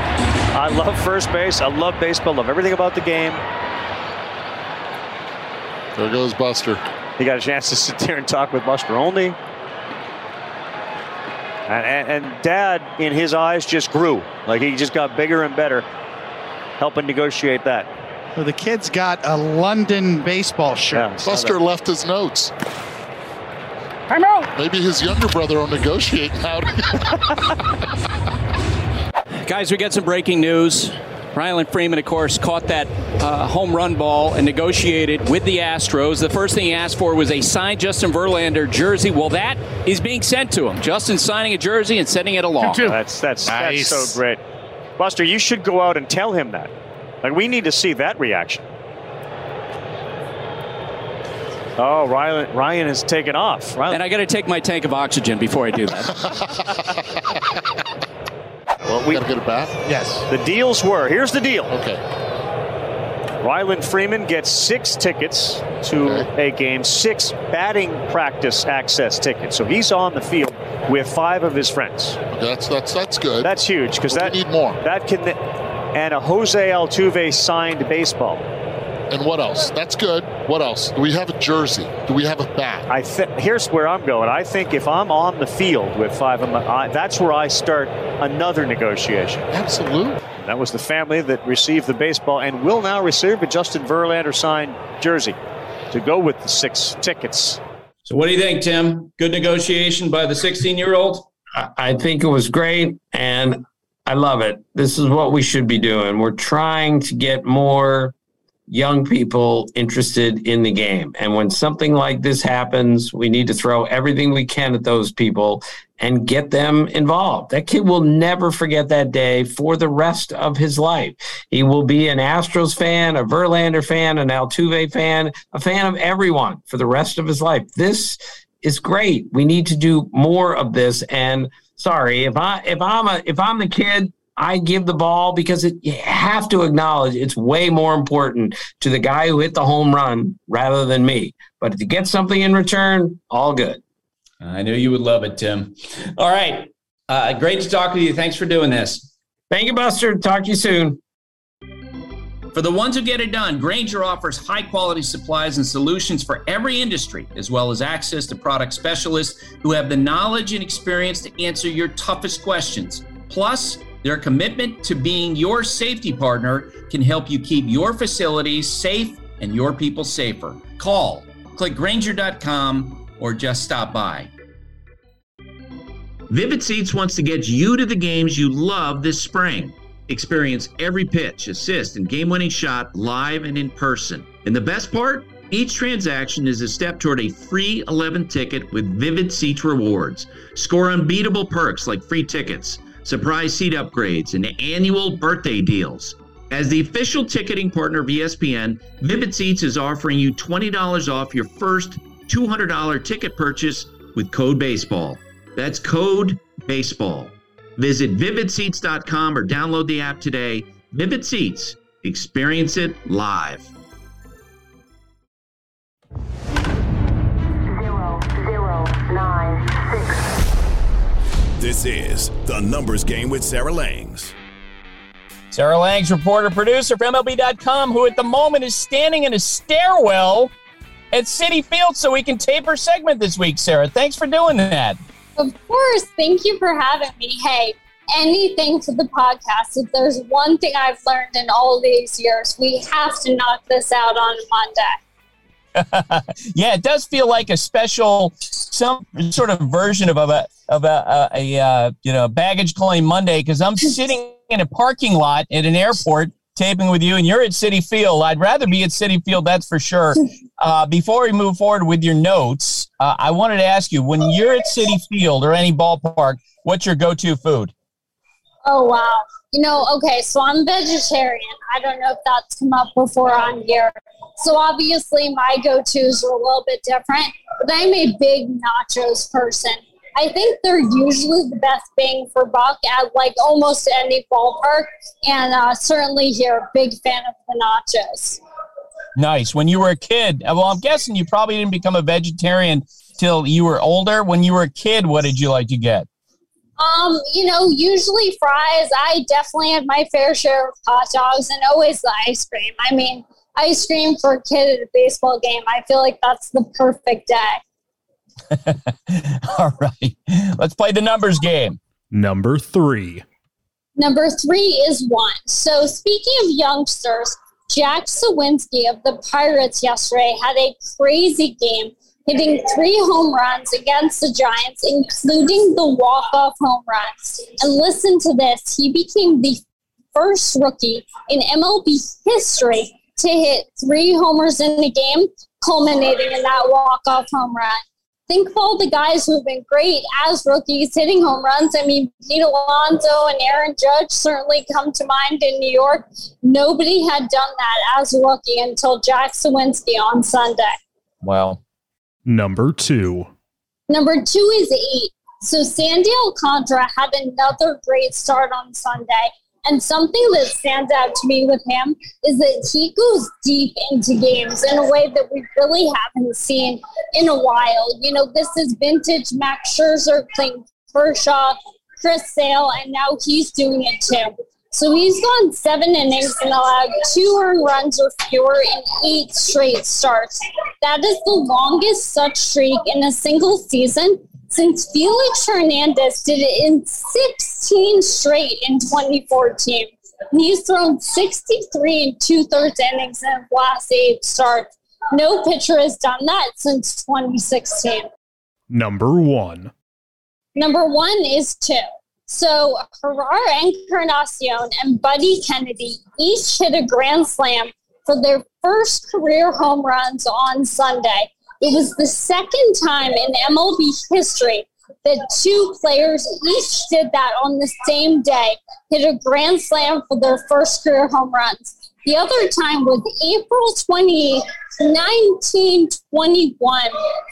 I love first base. I love baseball. Love everything about the game. There goes Buster. He got a chance to sit there and talk with Buster Olney. And, and, and, Dad, in his eyes, just grew. Like he just got bigger and better, helping negotiate that. Well, the kid's got a London baseball shirt. Yeah, Buster left his notes. I'm out. Maybe his younger brother will negotiate now. Guys, we got some breaking news. Rylan Freeman, of course, caught that uh, home run ball and negotiated with the Astros. The first thing he asked for was a signed Justin Verlander jersey. Well, that is being sent to him. Justin signing a jersey and sending it along. That's that's nice. that's so great. Buster, you should go out and tell him that. Like we need to see that reaction. Oh, Ryan, Ryan has taken off. Ryan. And I got to take my tank of oxygen before I do that. [laughs] [laughs] well, we got to get it back. Yes. The deals were. Here's the deal. Okay. Rylan Freeman gets six tickets to okay. a game, six batting practice access tickets. So he's on the field with five of his friends. Okay, that's that's that's good. That's huge because that need more. That can and a Jose Altuve signed baseball. And what else? That's good. What else? Do we have a jersey? Do we have a bat? I th- here's where I'm going. I think if I'm on the field with five of my, I, that's where I start another negotiation. Absolutely. That was the family that received the baseball and will now receive a Justin Verlander signed jersey to go with the six tickets. So, what do you think, Tim? Good negotiation by the 16 year old? I think it was great, and I love it. This is what we should be doing. We're trying to get more young people interested in the game. And when something like this happens, we need to throw everything we can at those people and get them involved. That kid will never forget that day for the rest of his life. He will be an Astros fan, a Verlander fan, an Altuve fan, a fan of everyone for the rest of his life. This is great. We need to do more of this and sorry if I if I'm a if I'm the kid, I give the ball because it, you have to acknowledge it's way more important to the guy who hit the home run rather than me. But if you get something in return, all good. I knew you would love it, Tim. All right. Uh, great to talk with you. Thanks for doing this. Thank you, Buster. Talk to you soon. For the ones who get it done, Grainger offers high quality supplies and solutions for every industry, as well as access to product specialists who have the knowledge and experience to answer your toughest questions. Plus, their commitment to being your safety partner can help you keep your facilities safe and your people safer. Call, click Grainger.com, or just stop by. Vivid Seats wants to get you to the games you love this spring. Experience every pitch, assist, and game winning shot live and in person. And the best part? Each transaction is a step toward a free 11 ticket with Vivid Seats rewards. Score unbeatable perks like free tickets, surprise seat upgrades, and annual birthday deals. As the official ticketing partner of ESPN, Vivid Seats is offering you $20 off your first $200 ticket purchase with code BASEBALL. That's code BASEBALL. Visit vividseats.com or download the app today. Vivid Seats, experience it live. This is the numbers game with Sarah Langs. Sarah Langs, reporter, producer for MLB.com, who at the moment is standing in a stairwell at Citi Field so we can tape her segment this week, Sarah. Thanks for doing that. Of course. Thank you for having me. Hey, anything to the podcast. If there's one thing I've learned in all these years, we have to knock this out on Monday. [laughs] yeah, it does feel like a special, some sort of version of a of a, a, a uh, you know baggage claim Monday because I'm sitting in a parking lot at an airport taping with you, and you're at Citi Field. I'd rather be at Citi Field, that's for sure. [laughs] Uh, before we move forward with your notes, uh, I wanted to ask you when you're at Citi Field or any ballpark, what's your go-to food? Oh wow! You know, okay, so I'm vegetarian. I don't know if that's come up before on here. So obviously, my go-tos are a little bit different, but I'm a big nachos person. I think they're usually the best bang for buck at like almost any ballpark, and uh, certainly here, big fan of the nachos. Nice. When you were a kid, well, I'm guessing you probably didn't become a vegetarian till you were older? When you were a kid, what did you like to get? Um, you know, usually fries. I definitely had my fair share of hot dogs and always the ice cream. I mean, ice cream for a kid at a baseball game. I feel like that's the perfect day. [laughs] All right. Let's play the numbers game. Number three. Number three is one. So, speaking of youngsters, Jack Suwinski of the Pirates yesterday had a crazy game, hitting three home runs against the Giants, including the walk-off home runs. And listen to this: he became the first rookie in MLB history to hit three homers in the game, culminating in that walk-off home run think of all the guys who've been great as rookies hitting home runs. I mean, Pete Alonso and Aaron Judge certainly come to mind in New York. Nobody had done that as a rookie until Jack Suwinski on Sunday. Wow. Number two. Number two is eight. So Sandy Alcantara had another great start on Sunday. And something that stands out to me with him is that he goes deep into games in a way that we really haven't seen in a while. You know, this is vintage Max Scherzer, Clayton Kershaw, Chris Sale, and now he's doing it too. So he's gone seven innings and allowed two earned runs or fewer in eight straight starts. That is the longest such streak in a single season since Felix Hernandez did it in 16 straight in 2014. he's thrown 63 and two thirds innings in the last eight starts. No pitcher has done that since 2016. Number one. Number one is two. So Jerar Encarnacion and Buddy Kennedy each hit a grand slam for their first career home runs on Sunday. It was the second time in MLB history that two players each did that on the same day, hit a grand slam for their first career home runs. The other time was April 20, 1921,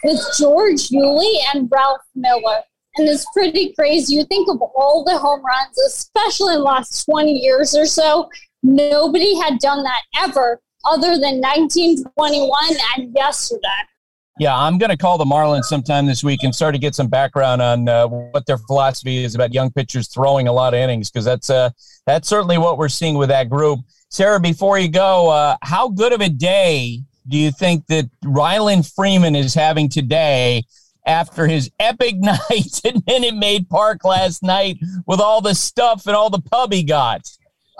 with George Yuli and Ralph Miller. And it's pretty crazy. You think of all the home runs, especially in the last 20 years or so, nobody had done that ever other than 1921 and yesterday. Yeah, I'm going to call the Marlins sometime this week and start to get some background on uh, what their philosophy is about young pitchers throwing a lot of innings because that's uh, that's certainly what we're seeing with that group. Sarah, before you go, uh, how good of a day do you think that Ryland Freeman is having today after his epic [laughs] night at Minute Maid Park last night with all the stuff and all the pub he got?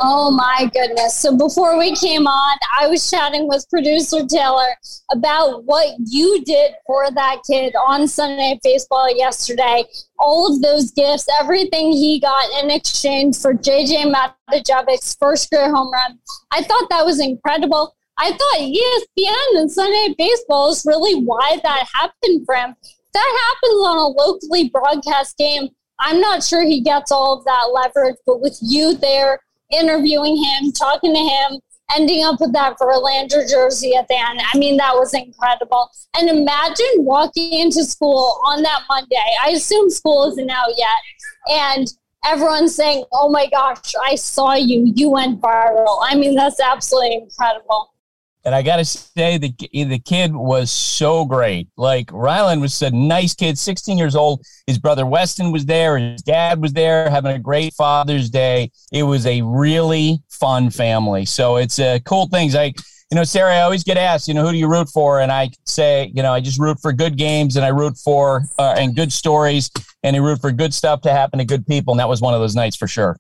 Oh my goodness. So before we came on, I was chatting with producer Taylor about what you did for that kid on Sunday Baseball yesterday. All of those gifts, everything he got in exchange for JJ Matijevic's first career home run. I thought that was incredible. I thought ESPN and Sunday Baseball is really why that happened for him. That happens on a locally broadcast game. I'm not sure he gets all of that leverage, but with you there, interviewing him, talking to him, ending up with that Verlander jersey at the end. I mean, that was incredible. And imagine walking into school on that Monday. I assume school isn't out yet. And everyone's saying, oh my gosh, I saw you. You went viral. I mean, that's absolutely incredible. And I got to say, the the kid was so great. Like Ryland was a nice kid, 16 years old. His brother Weston was there. His dad was there, having a great Father's Day. It was a really fun family. So it's uh, cool things. I, you know, Sarah, I always get asked, you know, who do you root for? And I say, you know, I just root for good games, and I root for uh, and good stories, and I root for good stuff to happen to good people. And that was one of those nights for sure.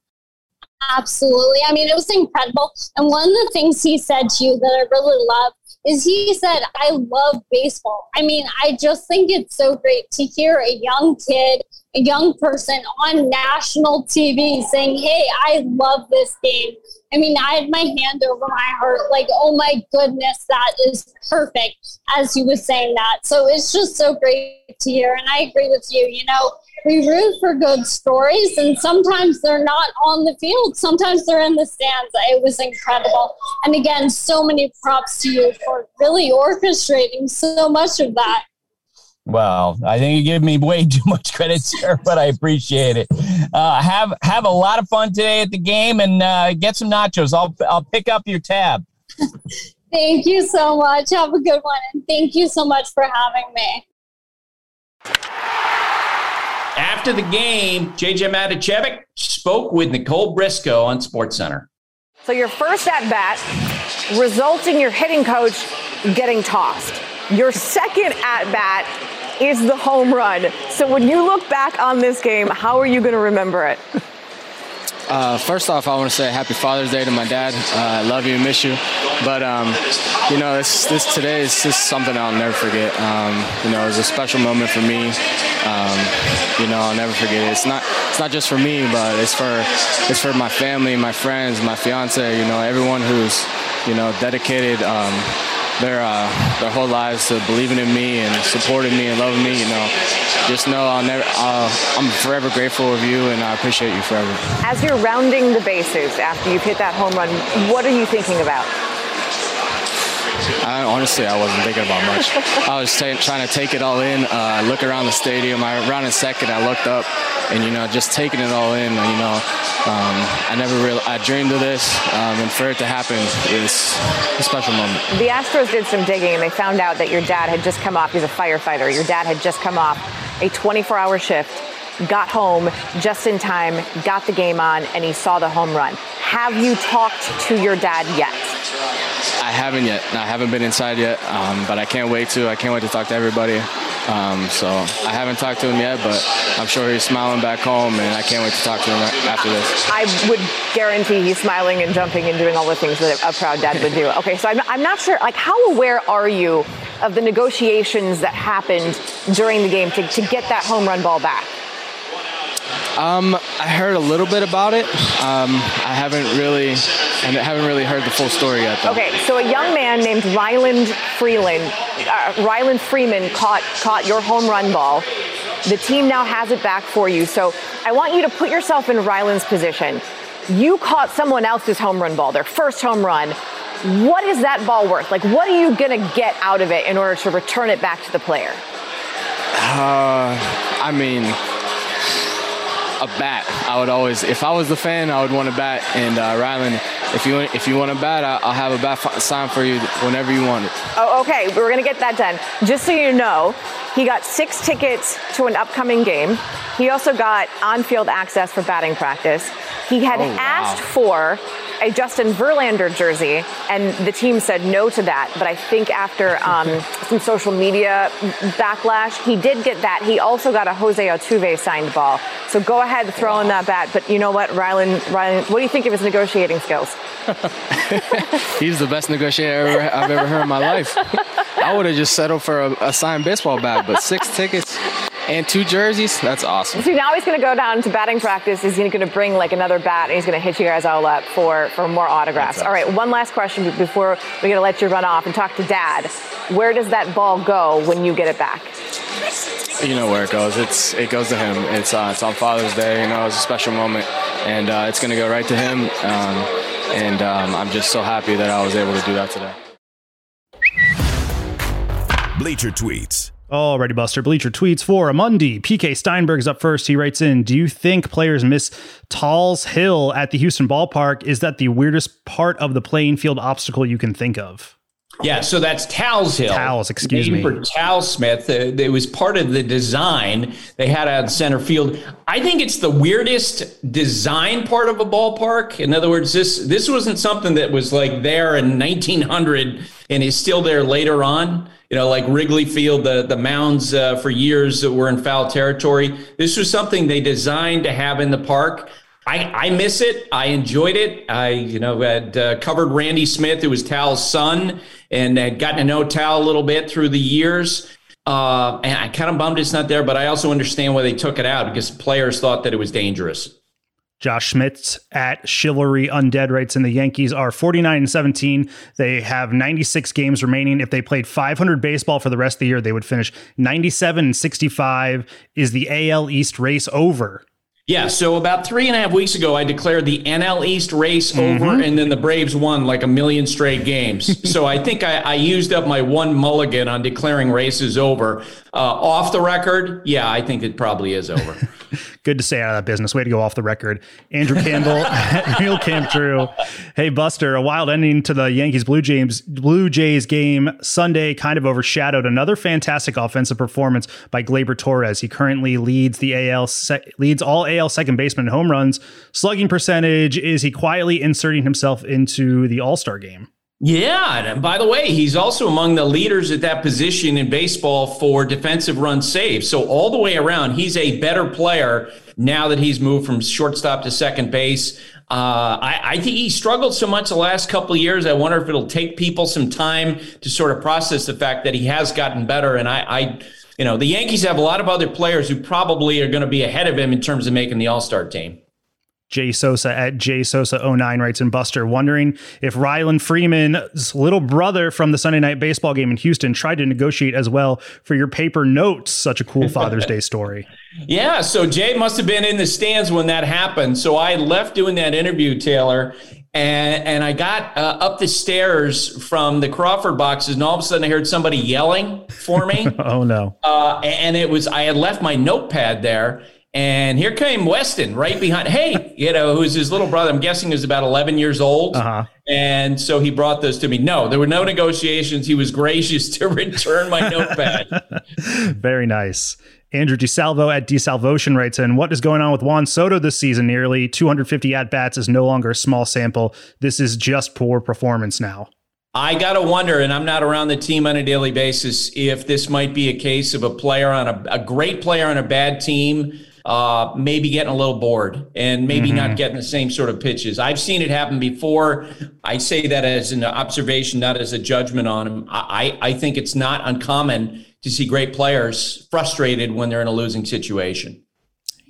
Absolutely. I mean, it was incredible. And one of the things he said to you that I really love is he said, I love baseball. I mean, I just think it's so great to hear a young kid, a young person on national TV saying, Hey, I love this game. I mean, I had my hand over my heart, like, oh my goodness, that is perfect, as he was saying that. So it's just so great to hear. And I agree with you. You know, we root for good stories, and sometimes they're not on the field. Sometimes they're in the stands. It was incredible. And again, so many props to you for really orchestrating so much of that. Well, I think you give me way [laughs] too much credit, sir, but I appreciate it. Uh, have have a lot of fun today at the game and uh, get some nachos. I'll I'll pick up your tab. [laughs] thank you so much. Have a good one, and thank you so much for having me. After the game, JJ Matijevic spoke with Nicole Briscoe on SportsCenter. So your first at bat results in your hitting coach getting tossed. Your second at bat is the home run. So when you look back on this game, how are you going to remember it? [laughs] Uh, first off, I want to say Happy Father's Day to my dad. Uh, I love you miss you. But um, you know, this, this today is just something I'll never forget. Um, you know, it was a special moment for me. Um, you know, I'll never forget it. It's not it's not just for me, but it's for it's for my family, my friends, my fiance. You know, everyone who's you know dedicated. Their uh, their whole lives to believing in me and supporting me and loving me. You know, just know I'll never. Uh, I'm forever grateful of you, and I appreciate you forever. As you're rounding the bases after you've hit that home run, what are you thinking about? I, honestly, I wasn't thinking about much. I was t- trying to take it all in, uh, look around the stadium. I ran a second, I looked up, and you know, just taking it all in. You know, um, I never really, I dreamed of this, um, and for it to happen is a special moment. The Astros did some digging, and they found out that your dad had just come off. He's a firefighter. Your dad had just come off a 24-hour shift got home just in time, got the game on, and he saw the home run. Have you talked to your dad yet? I haven't yet. I haven't been inside yet, um, but I can't wait to. I can't wait to talk to everybody. Um, so I haven't talked to him yet, but I'm sure he's smiling back home, and I can't wait to talk to him after this. I would guarantee he's smiling and jumping and doing all the things that a proud dad would do. Okay, so I'm, I'm not sure. Like, how aware are you of the negotiations that happened during the game to, to get that home run ball back? Um, I heard a little bit about it. Um, I haven't really, I haven't really heard the full story yet. Though. Okay, so a young man named Ryland Freeland, uh, Ryland Freeman caught caught your home run ball. The team now has it back for you. So I want you to put yourself in Ryland's position. You caught someone else's home run ball, their first home run. What is that ball worth? Like, what are you going to get out of it in order to return it back to the player? Uh, I mean, a bat. I would always, if I was the fan, I would want a bat. And uh, Ryland, if you if you want a bat, I'll have a bat sign for you whenever you want it. Oh, okay. We're gonna get that done. Just so you know, he got six tickets to an upcoming game. He also got on-field access for batting practice. He had oh, wow. asked for a Justin Verlander jersey, and the team said no to that. But I think after um, [laughs] some social media backlash, he did get that. He also got a Jose Altuve signed ball. So go ahead, throw wow. in that bat. But you know what, Rylan, Rylan, what do you think of his negotiating skills? [laughs] He's the best negotiator I've ever heard in my life. I would have just settled for a, a signed baseball bat, but six tickets and two jerseys. That's awesome. See, now he's going to go down to batting practice. He's going to bring like another bat, and he's going to hit you guys all up for for more autographs. Awesome. All right, one last question before we're going to let you run off and talk to Dad. Where does that ball go when you get it back? You know where it goes. It's it goes to him. It's uh, it's on Father's Day. You know, it's a special moment, and uh, it's going to go right to him. Um, and um, I'm just so happy that I was able to do that today. Bleacher tweets. Alrighty, Buster. Bleacher tweets for a Monday. PK Steinberg's up first. He writes in Do you think players miss Tal's Hill at the Houston ballpark? Is that the weirdest part of the playing field obstacle you can think of? Yeah, so that's Tal's Hill. Tal's, excuse me. For Tal Smith, uh, it was part of the design they had out in center field. I think it's the weirdest design part of a ballpark. In other words, this this wasn't something that was like there in 1900 and is still there later on you know, like Wrigley Field, the the mounds uh, for years that were in foul territory. This was something they designed to have in the park. I, I miss it. I enjoyed it. I, you know, had uh, covered Randy Smith, who was Tal's son, and had gotten to know Tal a little bit through the years. Uh, and I kind of bummed it's not there, but I also understand why they took it out because players thought that it was dangerous. Josh Schmitz at Chivalry Undead writes in the Yankees are 49 and 17. They have 96 games remaining. If they played 500 baseball for the rest of the year, they would finish 97 and 65. Is the AL East race over? Yeah, so about three and a half weeks ago, I declared the NL East race mm-hmm. over, and then the Braves won like a million straight games. [laughs] so I think I, I, used up my one mulligan on declaring races over. Uh, off the record, yeah, I think it probably is over. [laughs] Good to stay out of that business. Way to go off the record. Andrew Campbell, Real Camp Drew. Hey, Buster, a wild ending to the Yankees Blue Jays Blue Jays game Sunday kind of overshadowed another fantastic offensive performance by Gleyber Torres. He currently leads the AL leads all AL second baseman home runs. Slugging percentage is he quietly inserting himself into the All Star game. Yeah, and by the way, he's also among the leaders at that position in baseball for defensive run saves. So all the way around, he's a better player now that he's moved from shortstop to second base. Uh, I, I, think he struggled so much the last couple of years. I wonder if it'll take people some time to sort of process the fact that he has gotten better. And I, I you know, the Yankees have a lot of other players who probably are going to be ahead of him in terms of making the All Star team. Jay Sosa at Jay Sosa09 writes in Buster, wondering if Rylan Freeman's little brother from the Sunday night baseball game in Houston tried to negotiate as well for your paper notes. Such a cool Father's Day story. [laughs] Yeah, so Jay must have been in the stands when that happened. So I left doing that interview, Taylor, and and I got uh, up the stairs from the Crawford boxes, and all of a sudden I heard somebody yelling for me. [laughs] oh no! Uh, and it was I had left my notepad there, and here came Weston right behind. Hey, you know, who's his little brother? I'm guessing is about 11 years old. Uh-huh. And so he brought those to me. No, there were no negotiations. He was gracious [laughs] to return my notepad. [laughs] Very nice. Andrew DeSalvo at DeSalvotion writes in, What is going on with Juan Soto this season? Nearly 250 at bats is no longer a small sample. This is just poor performance now. I got to wonder, and I'm not around the team on a daily basis, if this might be a case of a player on a, a great player on a bad team uh, maybe getting a little bored and maybe mm-hmm. not getting the same sort of pitches. I've seen it happen before. I say that as an observation, not as a judgment on him. I, I think it's not uncommon to see great players frustrated when they're in a losing situation.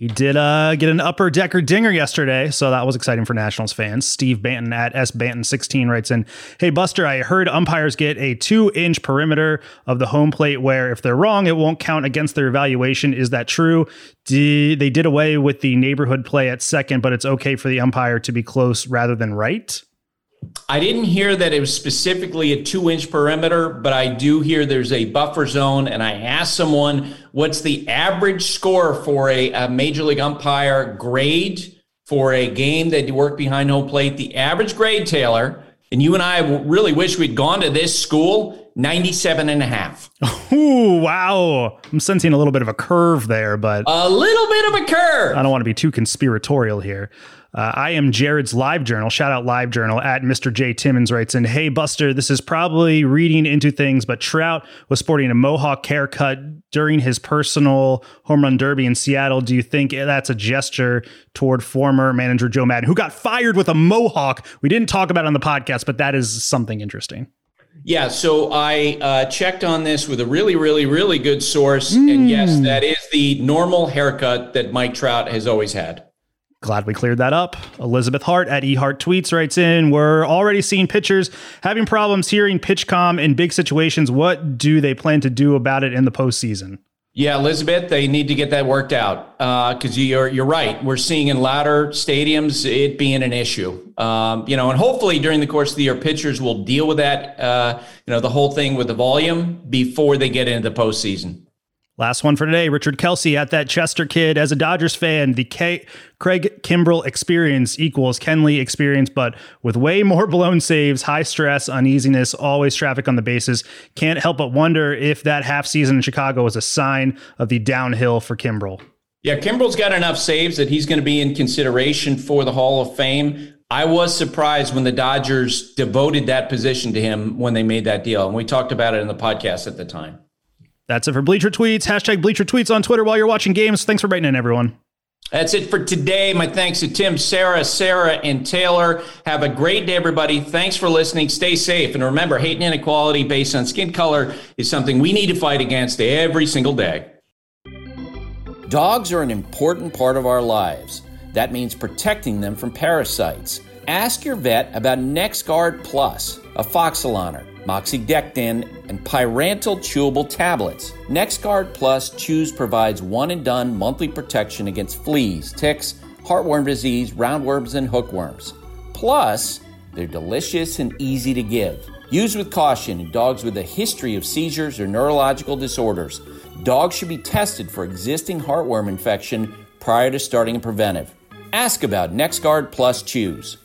He did uh, get an upper decker dinger yesterday, so that was exciting for Nationals fans. Steve Banton at S Banton16 writes in, "Hey Buster, I heard umpires get a two-inch perimeter of the home plate where if they're wrong, it won't count against their evaluation. Is that true? Did, they did away with the neighborhood play at second, but it's okay for the umpire to be close rather than right." I didn't hear that it was specifically a two inch perimeter, but I do hear there's a buffer zone. And I asked someone, what's the average score for a, a major league umpire grade for a game that you work behind home plate? The average grade, Taylor, and you and I really wish we'd gone to this school, 97 and a half. [laughs] Ooh, wow. I'm sensing a little bit of a curve there, but a little bit of a curve. I don't want to be too conspiratorial here. Uh, I am Jared's live journal. Shout out live journal at Mr. J. Timmons writes in, Hey, Buster, this is probably reading into things, but Trout was sporting a mohawk haircut during his personal home run derby in Seattle. Do you think that's a gesture toward former manager Joe Maddon, who got fired with a mohawk? We didn't talk about it on the podcast, but that is something interesting. Yeah, so I uh, checked on this with a really, really, really good source. Mm. And yes, hmm. that is the normal haircut that Mike Trout has always had. Glad we cleared that up. Elizabeth Hart at eHart Tweets writes in We're already seeing pitchers having problems hearing PitchCom in big situations. What do they plan to do about it in the postseason? Yeah, Elizabeth, they need to get that worked out because uh, you're you're right. We're seeing in louder stadiums it being an issue. Um, you know, and hopefully during the course of the year, pitchers will deal with that. Uh, you know, the whole thing with the volume before they get into the postseason. Last one for today. Richard Kelsey at that Chester kid. As a Dodgers fan, the K- Craig Kimbrel experience equals Kenley experience, but with way more [laughs] blown saves, high stress, uneasiness, always traffic on the bases. Can't help but wonder if that half season in Chicago was a sign of the downhill for Kimbrel. Yeah, Kimbrel's got enough saves that he's going to be in consideration for the Hall of Fame. I was surprised when the Dodgers devoted that position to him when they made that deal. And we talked about it in the podcast at the time. That's it for Bleacher Tweets. Hashtag Bleacher Tweets on Twitter while you're watching games. Thanks for writing in, everyone. That's it for today. My thanks to Tim, Sarah, Sarah, and Taylor. Have a great day, everybody. Thanks for listening. Stay safe. And remember, hate and inequality based on skin color is something we need to fight against every single day. Dogs are an important part of our lives. That means protecting them from parasites. Ask your vet about NexGard Plus, a Afoxolaner moxidectin, and pyrantel chewable tablets. NexGard Plus Chews provides one and done monthly protection against fleas, ticks, heartworm disease, roundworms, and hookworms. Plus, they're delicious and easy to give. Use with caution in dogs with a history of seizures or neurological disorders. Dogs should be tested for existing heartworm infection prior to starting a preventive. Ask about NexGard Plus Chews.